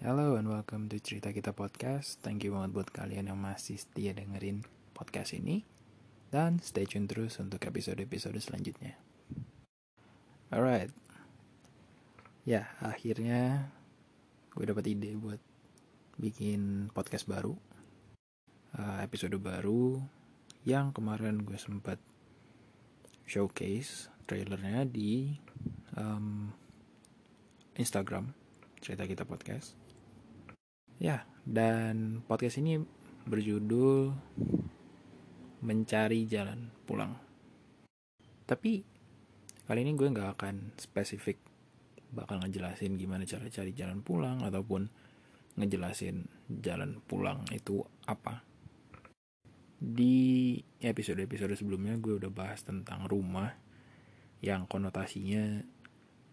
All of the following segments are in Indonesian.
Hello and welcome to Cerita Kita Podcast. Thank you banget buat kalian yang masih setia dengerin podcast ini. Dan stay tune terus untuk episode-episode selanjutnya. Alright. Ya, akhirnya gue dapat ide buat bikin podcast baru. Uh, episode baru yang kemarin gue sempat showcase trailernya di um, Instagram cerita kita podcast Ya, dan podcast ini berjudul Mencari Jalan Pulang. Tapi kali ini gue nggak akan spesifik bakal ngejelasin gimana cara cari jalan pulang ataupun ngejelasin jalan pulang itu apa. Di episode-episode sebelumnya gue udah bahas tentang rumah yang konotasinya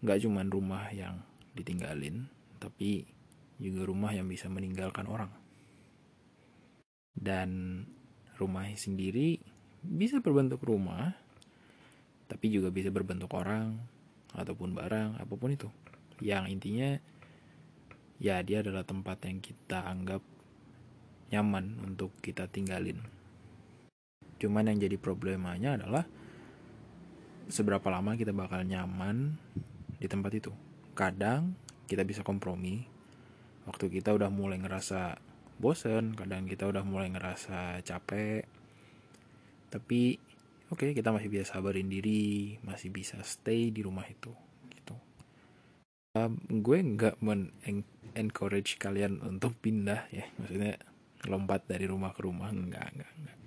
nggak cuman rumah yang ditinggalin, tapi juga rumah yang bisa meninggalkan orang. Dan rumah sendiri bisa berbentuk rumah, tapi juga bisa berbentuk orang ataupun barang, apa pun itu. Yang intinya ya dia adalah tempat yang kita anggap nyaman untuk kita tinggalin. Cuman yang jadi problemanya adalah seberapa lama kita bakal nyaman di tempat itu. Kadang kita bisa kompromi, waktu kita udah mulai ngerasa bosen kadang kita udah mulai ngerasa capek. Tapi oke okay, kita masih bisa sabarin diri masih bisa stay di rumah itu gitu. Um, gue nggak men encourage kalian untuk pindah ya maksudnya lompat dari rumah ke rumah enggak enggak enggak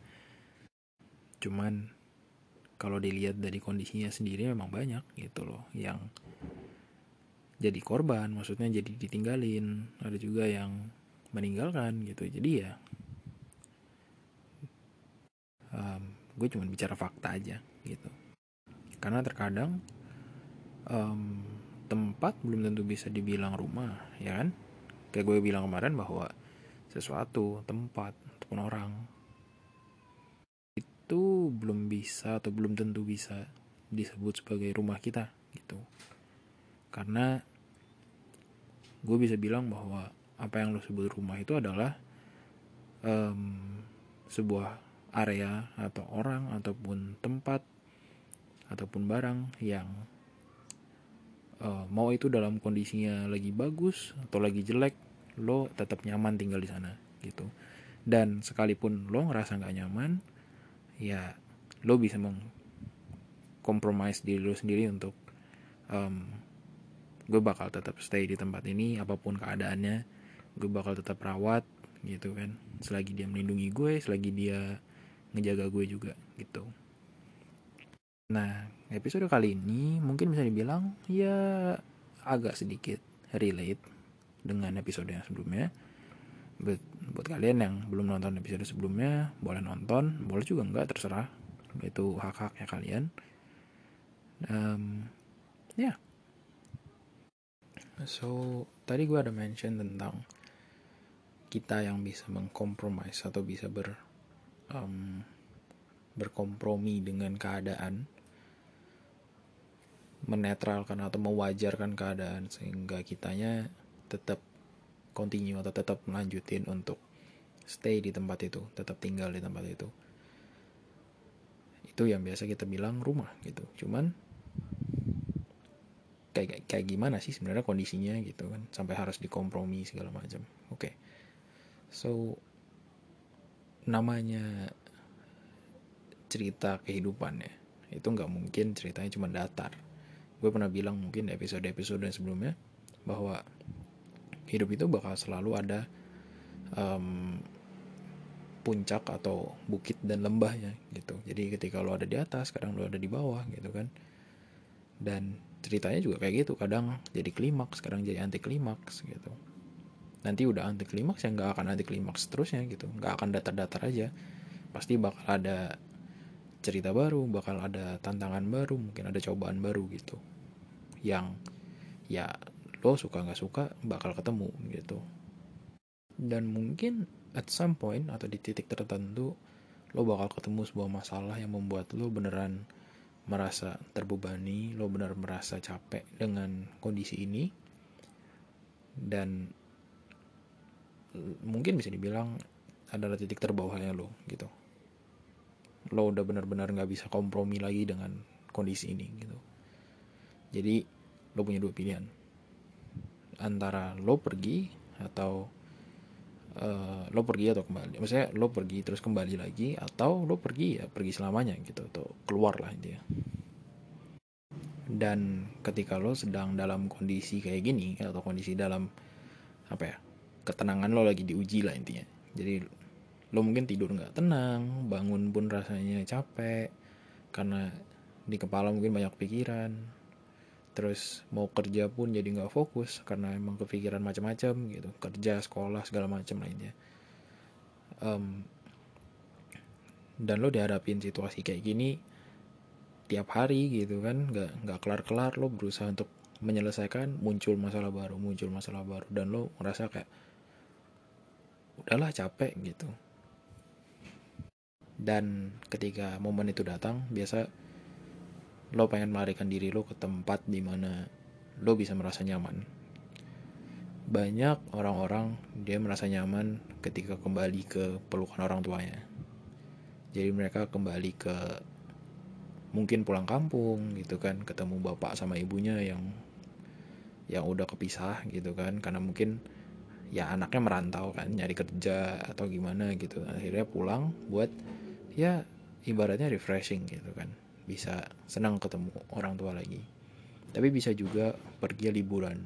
cuman kalau dilihat dari kondisinya sendiri memang banyak gitu loh yang jadi korban maksudnya jadi ditinggalin. Ada juga yang meninggalkan gitu. Jadi ya um, gue cuma bicara fakta aja gitu. Karena terkadang um, tempat belum tentu bisa dibilang rumah ya kan? Kayak gue bilang kemarin bahwa sesuatu tempat ataupun orang itu belum bisa atau belum tentu bisa disebut sebagai rumah kita gitu. Karena gue bisa bilang bahwa apa yang lo sebut rumah itu adalah um, sebuah area atau orang ataupun tempat ataupun barang yang uh, mau itu dalam kondisinya lagi bagus atau lagi jelek lo tetap nyaman tinggal di sana gitu. Dan sekalipun lo ngerasa nggak nyaman ya lo bisa mengkompromis diri lo sendiri untuk um, gue bakal tetap stay di tempat ini apa pun keadaannya. Gue bakal tetap rawat gitu kan. Selagi dia melindungi gue selagi dia ngejaga gue juga gitu. Nah episode kali ini mungkin bisa dibilang ya agak sedikit relate dengan episode yang sebelumnya. Buat, buat kalian yang belum nonton episode sebelumnya boleh nonton boleh juga enggak terserah. Itu hak haknya kalian. Um, ya. yeah So, tadi gue ada mention tentang kita yang bisa mengkompromis atau bisa ber um, berkompromi dengan keadaan, menetralkan atau mewajarkan keadaan sehingga kitanya tetap continue atau tetap melanjutin untuk stay di tempat itu, tetap tinggal di tempat itu. Itu yang biasa kita bilang rumah gitu. Cuman kayak kayak gimana sih sebenarnya kondisinya gitu kan sampai harus dikompromi segala macam. Oke. Okay. so namanya cerita kehidupan ya itu nggak mungkin ceritanya cuma datar. Gue pernah bilang mungkin episode-episode sebelumnya bahwa hidup itu bakal selalu ada um, puncak atau bukit dan lembahnya gitu. Jadi ketika lo ada di atas kadang lo ada di bawah gitu kan. Dan ceritanya juga kayak gitu. Kadang jadi klimaks kadang jadi anti klimaks gitu. Nanti udah anti klimaks ya nggak akan anti klimaks terusnya gitu. Nggak akan datar-datar aja. Pasti bakal ada cerita baru bakal ada tantangan baru mungkin ada cobaan baru gitu. Yang ya lo suka nggak suka bakal ketemu gitu. Dan mungkin at some point atau di titik tertentu lo bakal ketemu sebuah masalah yang membuat lo beneran merasa terbebani, lo benar merasa capek dengan kondisi ini, dan mungkin bisa dibilang adalah titik terbawahnya lo gitu. Lo udah benar-benar nggak bisa kompromi lagi dengan kondisi ini gitu. Jadi lo punya dua pilihan. Antara lo pergi atau uh, lo pergi atau kembali. Maksudnya lo pergi terus kembali lagi atau lo pergi ya pergi selamanya gitu atau keluar lah intinya. Dan ketika lo sedang dalam kondisi kayak gini atau kondisi dalam apa ya ketenangan lo lagi diuji lah intinya. Jadi lo mungkin tidur nggak tenang bangun pun rasanya capek karena di kepala mungkin banyak pikiran terus mau kerja pun jadi nggak fokus karena emang kepikiran macam-macam gitu. Kerja sekolah segala macam lainnya. Um, dan lo dihadapin situasi kayak gini tiap hari gitu kan nggak nggak kelar kelar lo berusaha untuk menyelesaikan muncul masalah baru muncul masalah baru dan lo ngerasa kayak udahlah capek gitu. Dan ketika momen itu datang biasa lo pengen melarikan diri lo ke tempat di mana lo bisa merasa nyaman. Banyak orang-orang dia merasa nyaman ketika kembali ke pelukan orang tuanya. Jadi mereka kembali ke mungkin pulang kampung gitu kan ketemu bapak sama ibunya yang yang udah kepisah gitu kan. Karena mungkin ya anaknya merantau kan nyari kerja atau gimana gitu. Akhirnya pulang buat ya ibaratnya refreshing gitu kan bisa senang ketemu orang tua lagi. Tapi bisa juga pergi liburan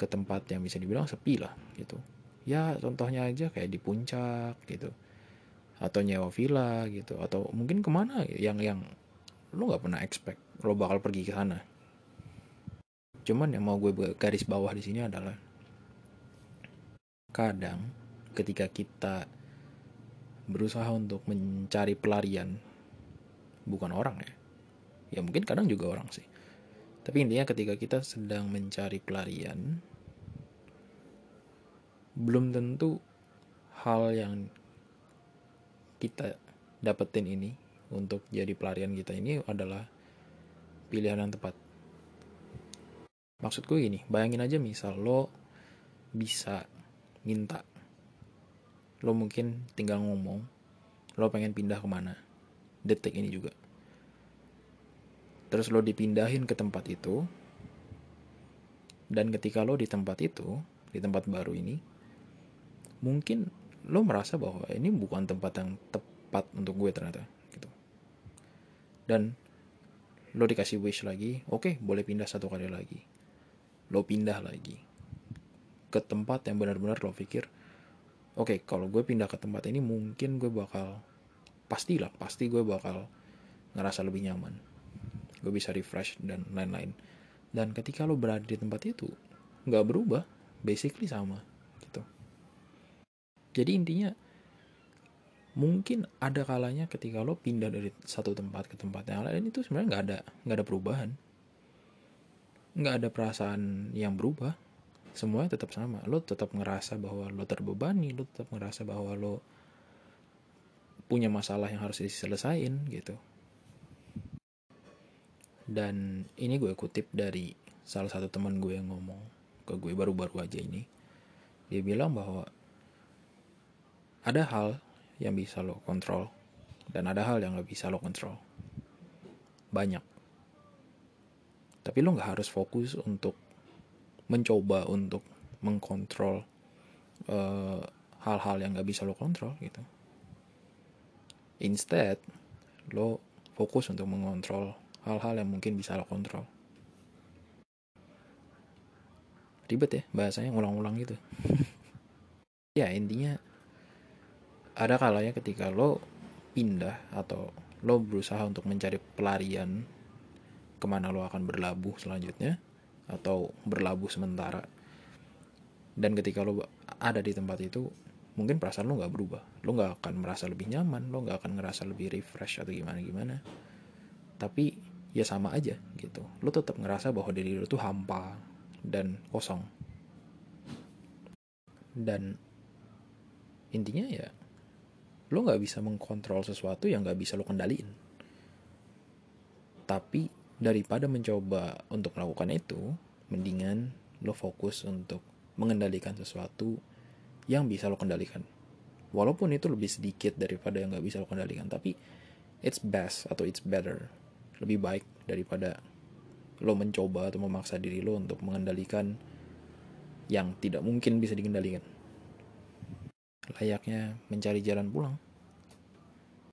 ke tempat yang bisa dibilang sepi lah gitu. Ya contohnya aja kayak di puncak gitu. Atau nyewa villa gitu. Atau mungkin ke mana yang yang lo nggak pernah expect lo bakal pergi ke sana. Cuman yang mau gue garis bawah di sini adalah kadang ketika kita berusaha untuk mencari pelarian bukan orang ya. Ya mungkin kadang juga orang sih. Tapi intinya ketika kita sedang mencari pelarian belum tentu hal yang kita dapetin ini untuk jadi pelarian kita ini adalah pilihan yang tepat. Maksud gue gini bayangin aja misal lo bisa minta lo mungkin tinggal ngomong lo pengen pindah ke mana detik ini juga. Terus lo dipindahin ke tempat itu dan ketika lo di tempat itu di tempat baru ini mungkin lo merasa bahwa ini bukan tempat yang tepat untuk gue ternyata gitu. Dan lo dikasih wish lagi oke okay, boleh pindah satu kali lagi. Lo pindah lagi ke tempat yang benar-benar lo pikir oke okay, kalau gue pindah ke tempat ini mungkin gue bakal pastilah pasti gue bakal ngerasa lebih nyaman. Gue bisa refresh dan lain-lain. Dan ketika lo berada di tempat itu nggak berubah basically sama gitu. Jadi intinya mungkin ada kalanya ketika lo pindah dari satu tempat ke tempat yang lain itu sebenarnya nggak ada nggak ada perubahan. Nggak ada perasaan yang berubah. Semuanya tetap sama. Lo tetap ngerasa bahwa lo terbebani lo tetap ngerasa bahwa lo punya masalah yang harus diselesain gitu. Dan ini gue kutip dari salah satu teman gue yang ngomong ke gue baru-baru aja ini. Dia bilang bahwa ada hal yang bisa lo kontrol dan ada hal yang gak bisa lo kontrol. Banyak. Tapi lo nggak harus fokus untuk mencoba untuk mengkontrol eh, hal-hal yang gak bisa lo kontrol gitu. Instead, lo fokus untuk mengontrol hal-hal yang mungkin bisa lo kontrol. Ribet ya bahasanya ngulang-ulang gitu. ya intinya ada kalanya ketika lo pindah atau lo berusaha untuk mencari pelarian ke mana lo akan berlabuh selanjutnya atau berlabuh sementara dan ketika lo ada di tempat itu mungkin perasaan lo nggak berubah. Lo nggak akan merasa lebih nyaman lo nggak akan ngerasa lebih refresh atau gimana gimana. Tapi ya sama aja gitu. Lo tetap ngerasa bahwa diri lo tuh hampa dan kosong. Dan intinya ya lo nggak bisa mengkontrol sesuatu yang nggak bisa lo kendaliin. Tapi daripada mencoba untuk melakukan itu mendingan lo fokus untuk mengendalikan sesuatu yang bisa lo kendalikan. Walaupun itu lebih sedikit daripada yang nggak bisa lo kendalikan tapi it's best atau it's better. Lebih baik daripada lo mencoba atau memaksa diri lo untuk mengendalikan yang tidak mungkin bisa dikendalikan. Layaknya mencari jalan pulang